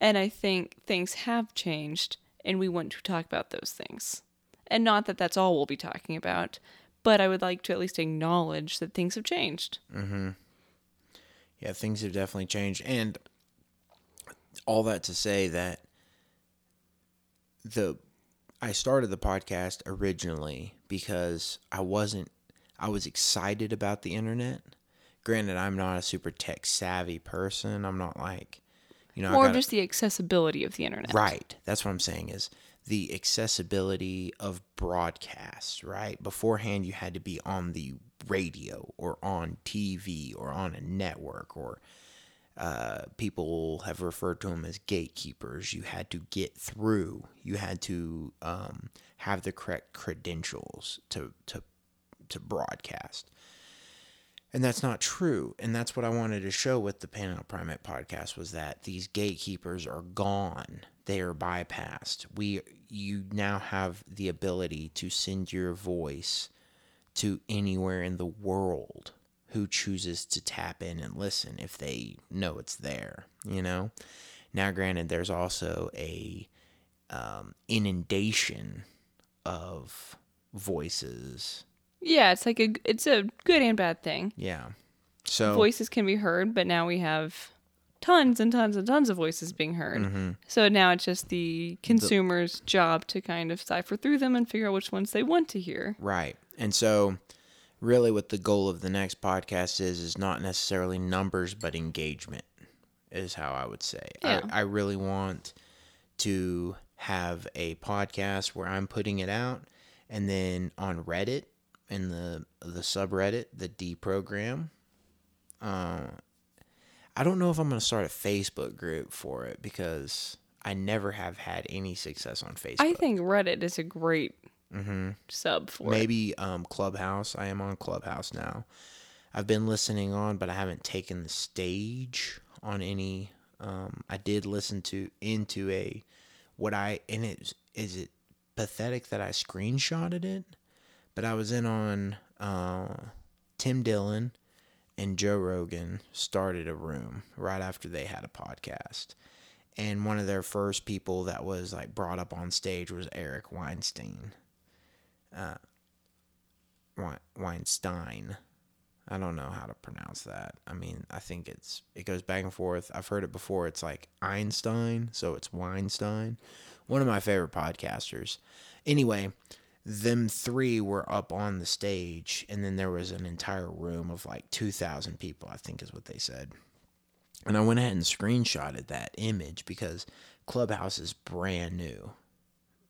And I think things have changed, and we want to talk about those things. And not that that's all we'll be talking about, but I would like to at least acknowledge that things have changed. Mm-hmm. yeah things have definitely changed and all that to say that the I started the podcast originally because I wasn't I was excited about the internet. Granted, I'm not a super tech savvy person. I'm not like you know Or gotta- just the accessibility of the internet. Right. That's what I'm saying is the accessibility of broadcasts, right? Beforehand you had to be on the radio or on TV or on a network or uh, people have referred to them as gatekeepers. You had to get through. You had to um, have the correct credentials to to to broadcast. And that's not true. And that's what I wanted to show with the Panhandle Primate podcast was that these gatekeepers are gone. They are bypassed. We you now have the ability to send your voice to anywhere in the world who chooses to tap in and listen if they know it's there, you know? Now granted there's also a um, inundation of voices. Yeah, it's like a it's a good and bad thing. Yeah. So voices can be heard, but now we have tons and tons and tons of voices being heard. So now it's just the consumer's job to kind of cipher through them and figure out which ones they want to hear. Right. And so really what the goal of the next podcast is is not necessarily numbers but engagement is how i would say Yeah. I, I really want to have a podcast where i'm putting it out and then on reddit in the the subreddit the d program uh, i don't know if i'm going to start a facebook group for it because i never have had any success on facebook I think Reddit is a great sub for. Maybe um, Clubhouse. I am on Clubhouse now. I've been listening on, but I haven't taken the stage on any. Um, I did listen to into a what I and it is is it pathetic that I screenshotted it, but I was in on uh, Tim Dillon and Joe Rogan started a room right after they had a podcast. And one of their first people that was like brought up on stage was Eric Weinstein. Wein- Weinstein. I don't know how to pronounce that. I mean, I think it's it goes back and forth. I've heard it before. It's like Einstein, so it's Weinstein. One of my favorite podcasters. Anyway, them three were up on the stage, and then there was an entire room of like two thousand people. I think is what they said. And I went ahead and screenshotted that image because Clubhouse is brand new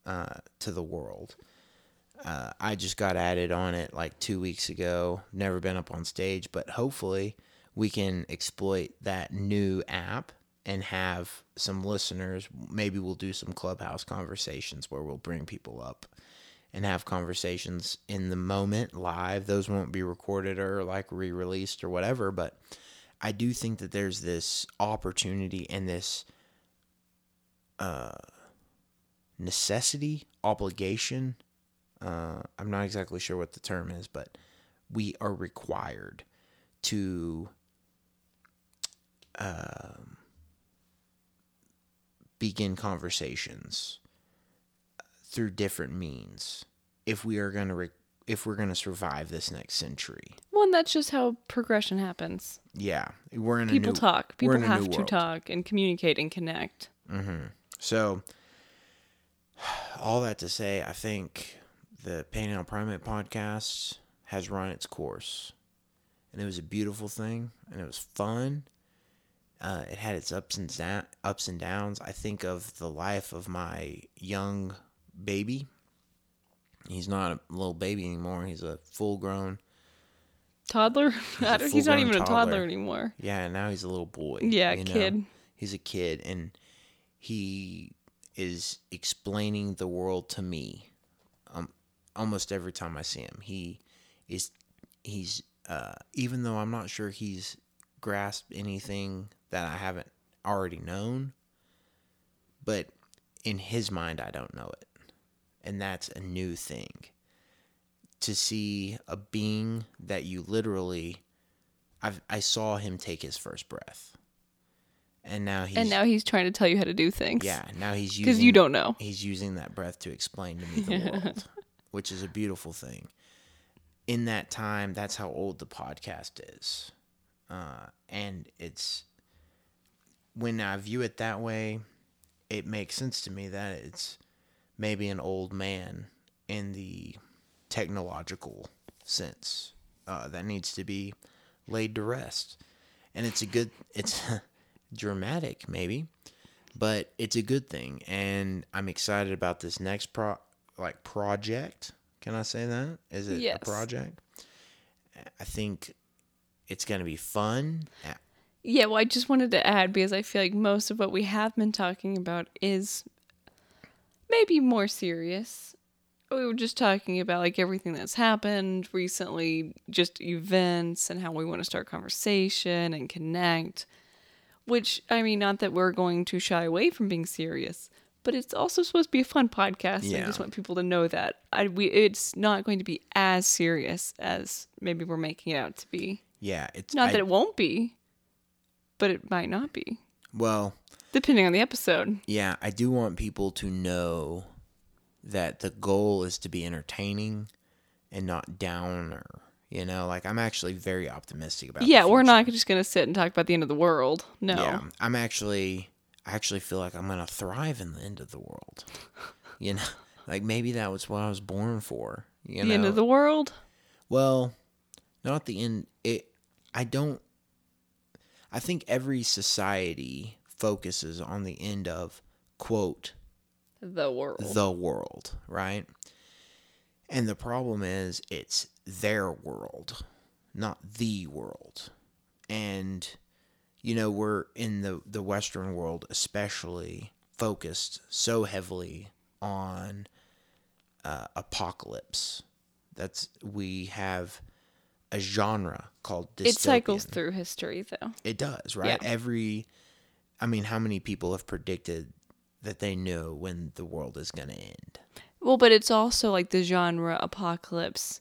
uh, to the world. Uh, I just got added on it like two weeks ago. Never been up on stage, but hopefully we can exploit that new app and have some listeners. Maybe we'll do some clubhouse conversations where we'll bring people up and have conversations in the moment live. Those won't be recorded or like re released or whatever, but I do think that there's this opportunity and this uh, necessity, obligation. Uh, I'm not exactly sure what the term is, but we are required to um, begin conversations through different means if we are going to re- if we're going to survive this next century. Well, and that's just how progression happens. Yeah, we're in a People new, talk. People have to world. talk and communicate and connect. So, all that to say, I think the Panhandle Primate podcast has run its course. And it was a beautiful thing, and it was fun. Uh, it had its ups and da- ups and downs. I think of the life of my young baby. He's not a little baby anymore. He's a full grown. Toddler? Don't- He's not even a toddler. toddler anymore. Yeah, now he's a little boy. Yeah, you know? kid. He's a kid, and he is explaining the world to me. Almost every time I see him, he is he's uh, even though I'm not sure he's grasped anything that I haven't already known, but in his mind, I don't know it, and that's a new thing. To see a being that you literally I've, I saw him take his first breath, and now he's and now he's trying to tell you how to do things. yeah now he's using Because you don't know. he's using that breath to explain to me the world, which is a beautiful thing. In that time, that's how old the podcast is, uh, and it's when I view it that way, it makes sense to me that it's maybe an old man in the technological sense uh, that needs to be laid to rest. And it's a good, it's dramatic maybe, but it's a good thing. And I'm excited about this next pro, like project. Can I say that? Is it Yes. a project? I think it's going to be fun. Yeah, well, I just wanted to add because I feel like most of what we have been talking about is maybe more serious. We were just talking about like everything that's happened recently, just events and how we want to start conversation and connect. Which, I mean, not that we're going to shy away from being serious, but it's also supposed to be a fun podcast. and I just want people to know that I we it's not going to be as serious as maybe we're making it out to be. Yeah, it's Not I- that it won't be, but it might not be, well, depending on the episode. yeah, I do want people to know that the goal is to be entertaining and not downer. You know, like I'm actually very optimistic about. yeah, we're not just going to sit and talk about the end of the world. No. Yeah, I'm actually, I actually feel like I'm gonna thrive in the end of the world. You know, like maybe that was what I was born for. You know, the end of the world? well, not the end. It. I don't. I think every society focuses on the end of quote The world. the world, right? And the problem is it's their world, not the world. And you know, we're in the the western world especially focused so heavily on uh, apocalypse. That's we have a genre called dystopian. it cycles through history, though. It does, right? Yeah. Every, I mean, how many people have predicted that they know when the world is going to end? Well, but it's also like the genre apocalypse.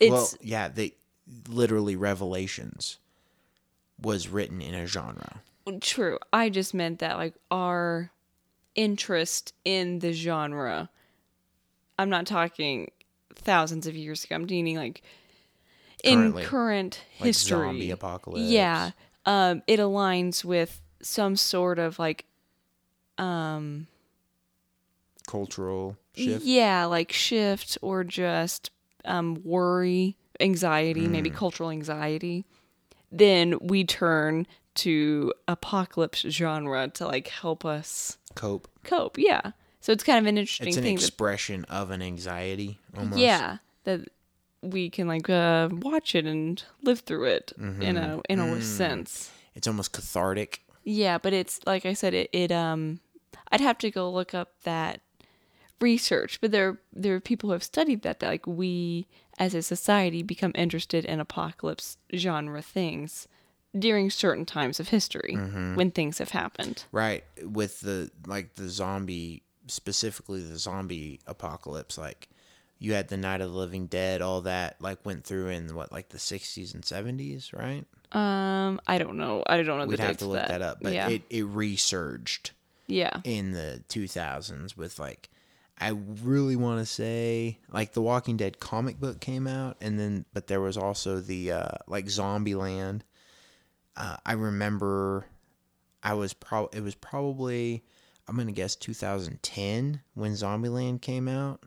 It's well, yeah, they literally Revelations was written in a genre. true. I just meant that like our interest in the genre. I'm not talking thousands of years ago. I'm meaning like Currently. in current Like history. zombie apocalypse. Yeah. Um, it aligns with some sort of like um Cultural shift. Yeah, like shift or just um, worry, anxiety, Mm. maybe cultural anxiety. Then we turn to apocalypse genre to like help us Cope. cope. Yeah. So it's kind of an interesting It's an thing. that, expression of an anxiety almost. yeah, that we can like uh, watch it and live through it Mm-hmm. in a in Mm. a sense. It's almost cathartic. Yeah, but it's like I said, it, it um I'd have to go look up that research, but there there are people who have studied that that like we as a society become interested in apocalypse genre things during certain times of history Mm-hmm. when things have happened. Right. With the like the zombie specifically the zombie apocalypse, like you had the Night of the Living Dead, all that like went through in what, like the sixties and seventies, right? Um, I don't know. I don't know We'd have to look that, up. But yeah, it, it resurged yeah, in the two thousands with like I really want to say like the Walking Dead comic book came out, and then but there was also the uh, like Zombieland. Uh, I remember I was pro it was probably I'm gonna guess 2010 when Zombieland came out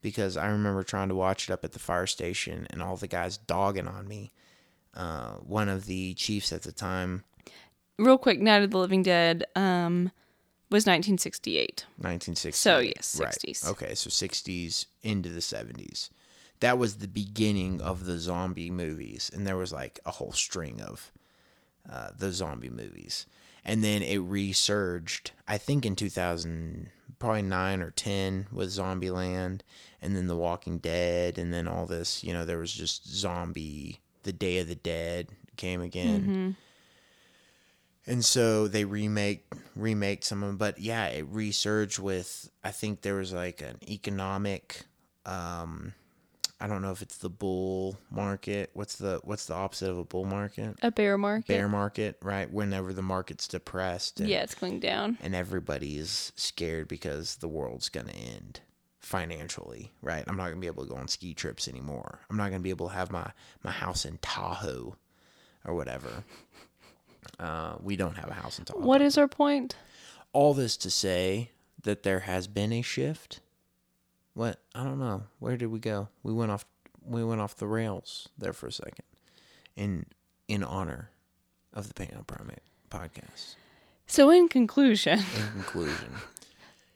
because I remember trying to watch it up at the fire station and all the guys dogging on me. Uh, one of the chiefs at the time, Real quick, Night of the Living Dead um was 1968. 1960. So, yes, right. 60s. Okay, so 60s into the 70s. That was the beginning of the zombie movies, and there was like a whole string of uh, the zombie movies, and then it resurged. I think in 2000, probably nine or 10 with Zombieland, and then The Walking Dead, and then all this. You know, there was just zombie. The Day of the Dead came again. And so they remake remake some of them, but yeah, it resurged with I think there was like an economic um I don't know if it's the bull market. What's the what's the opposite of a bull market? A bear market. Bear market, right? Whenever the market's depressed and, Yeah, it's going down. and everybody's scared because the world's gonna end financially, right? I'm not gonna be able to go on ski trips anymore. I'm not gonna be able to have my my house in Tahoe or whatever. Uh, we don't have a house in Tahoe. What is our point? All this to say that there has been a shift. What I don't know. Where did we go? We went off. We went off the rails there for a second. In in honor of the Panhandle Primate podcast. So, in conclusion, In conclusion,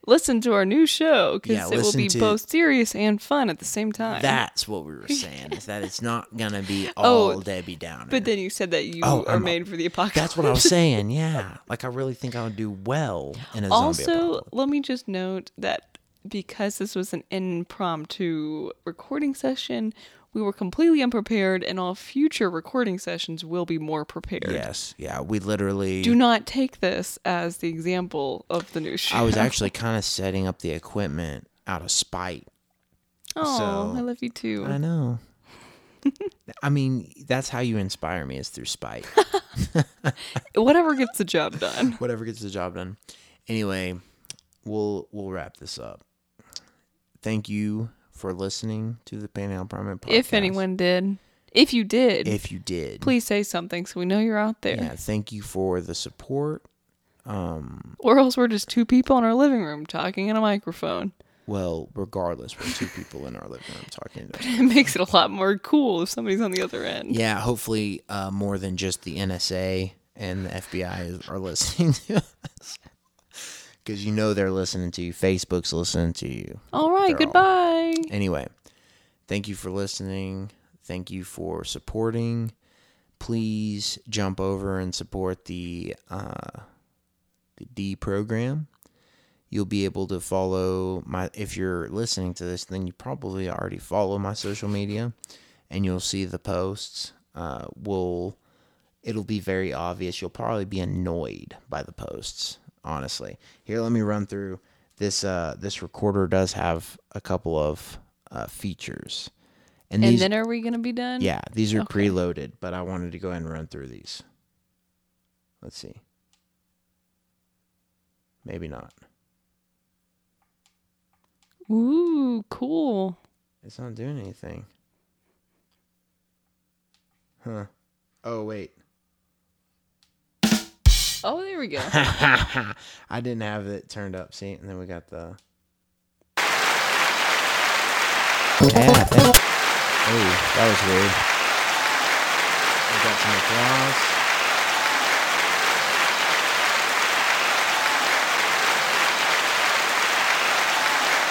listen to our new show because Yeah, it will be both serious and fun at the same time. that's what we were saying. is that it's not gonna be Oh, all Debbie Downer. but then you said that you Oh, are I'm- made for the apocalypse. that's what I was saying. Yeah, like I really think I would do well in a zombie also, apocalypse. let me just note that because this was an impromptu recording session, we were completely unprepared, and all future recording sessions will be more prepared. Yes, yeah, we literally. Do not take this as the example of the new show. I was actually kind of setting up the equipment out of spite. Oh, so- I love you too. I know. I mean, that's how you inspire me is through spite. Whatever gets the job done. Whatever gets the job done. Anyway, we'll we'll wrap this up. Thank you for listening to the Panhandle Primate podcast. If anyone did, if you did, if you did, please say something so we know you're out there. yeah, thank you for the support. Um, Or else we're just two people in our living room talking in a microphone. Well, regardless, we're two people in our living room talking. To It makes it a lot more cool if somebody's on the other end. yeah, hopefully, uh, more than just the NSA and the FBI are listening to us. Because you know they're listening to you. Facebook's listening to you. All right, They're all- goodbye. Anyway, thank you for listening. Thank you for supporting. Please jump over and support the uh, the D program. You'll be able to follow my. If you're listening to this, then you probably already follow my social media, and you'll see the posts. Uh, will it'll be very obvious. You'll probably be annoyed by the posts. Honestly, here let me run through this. Uh, this recorder does have a couple of uh, features, and, And these. then are we gonna be done? yeah, these are Okay. preloaded, but I wanted to go ahead and run through these. Let's see. Maybe not. Ooh, cool. It's not doing anything. Huh. Oh wait. Oh, there we go. I didn't have it turned up. See, and then we got the. Yeah. That, oh, that was weird. We got some applause.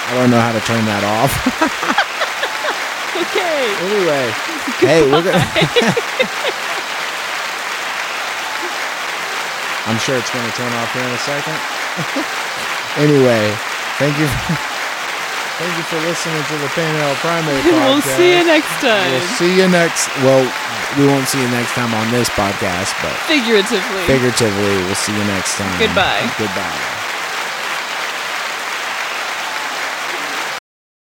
I don't know how to turn that off. okay. anyway, hey, we're gonna. I'm sure it's going to turn off here in a second. anyway, thank you. thank you for listening to the Panhandle Primate podcast. we'll see you next time. We'll see you next. Well, we won't see you next time on this podcast, but Figuratively. figuratively, we'll see you next time. Goodbye. Goodbye.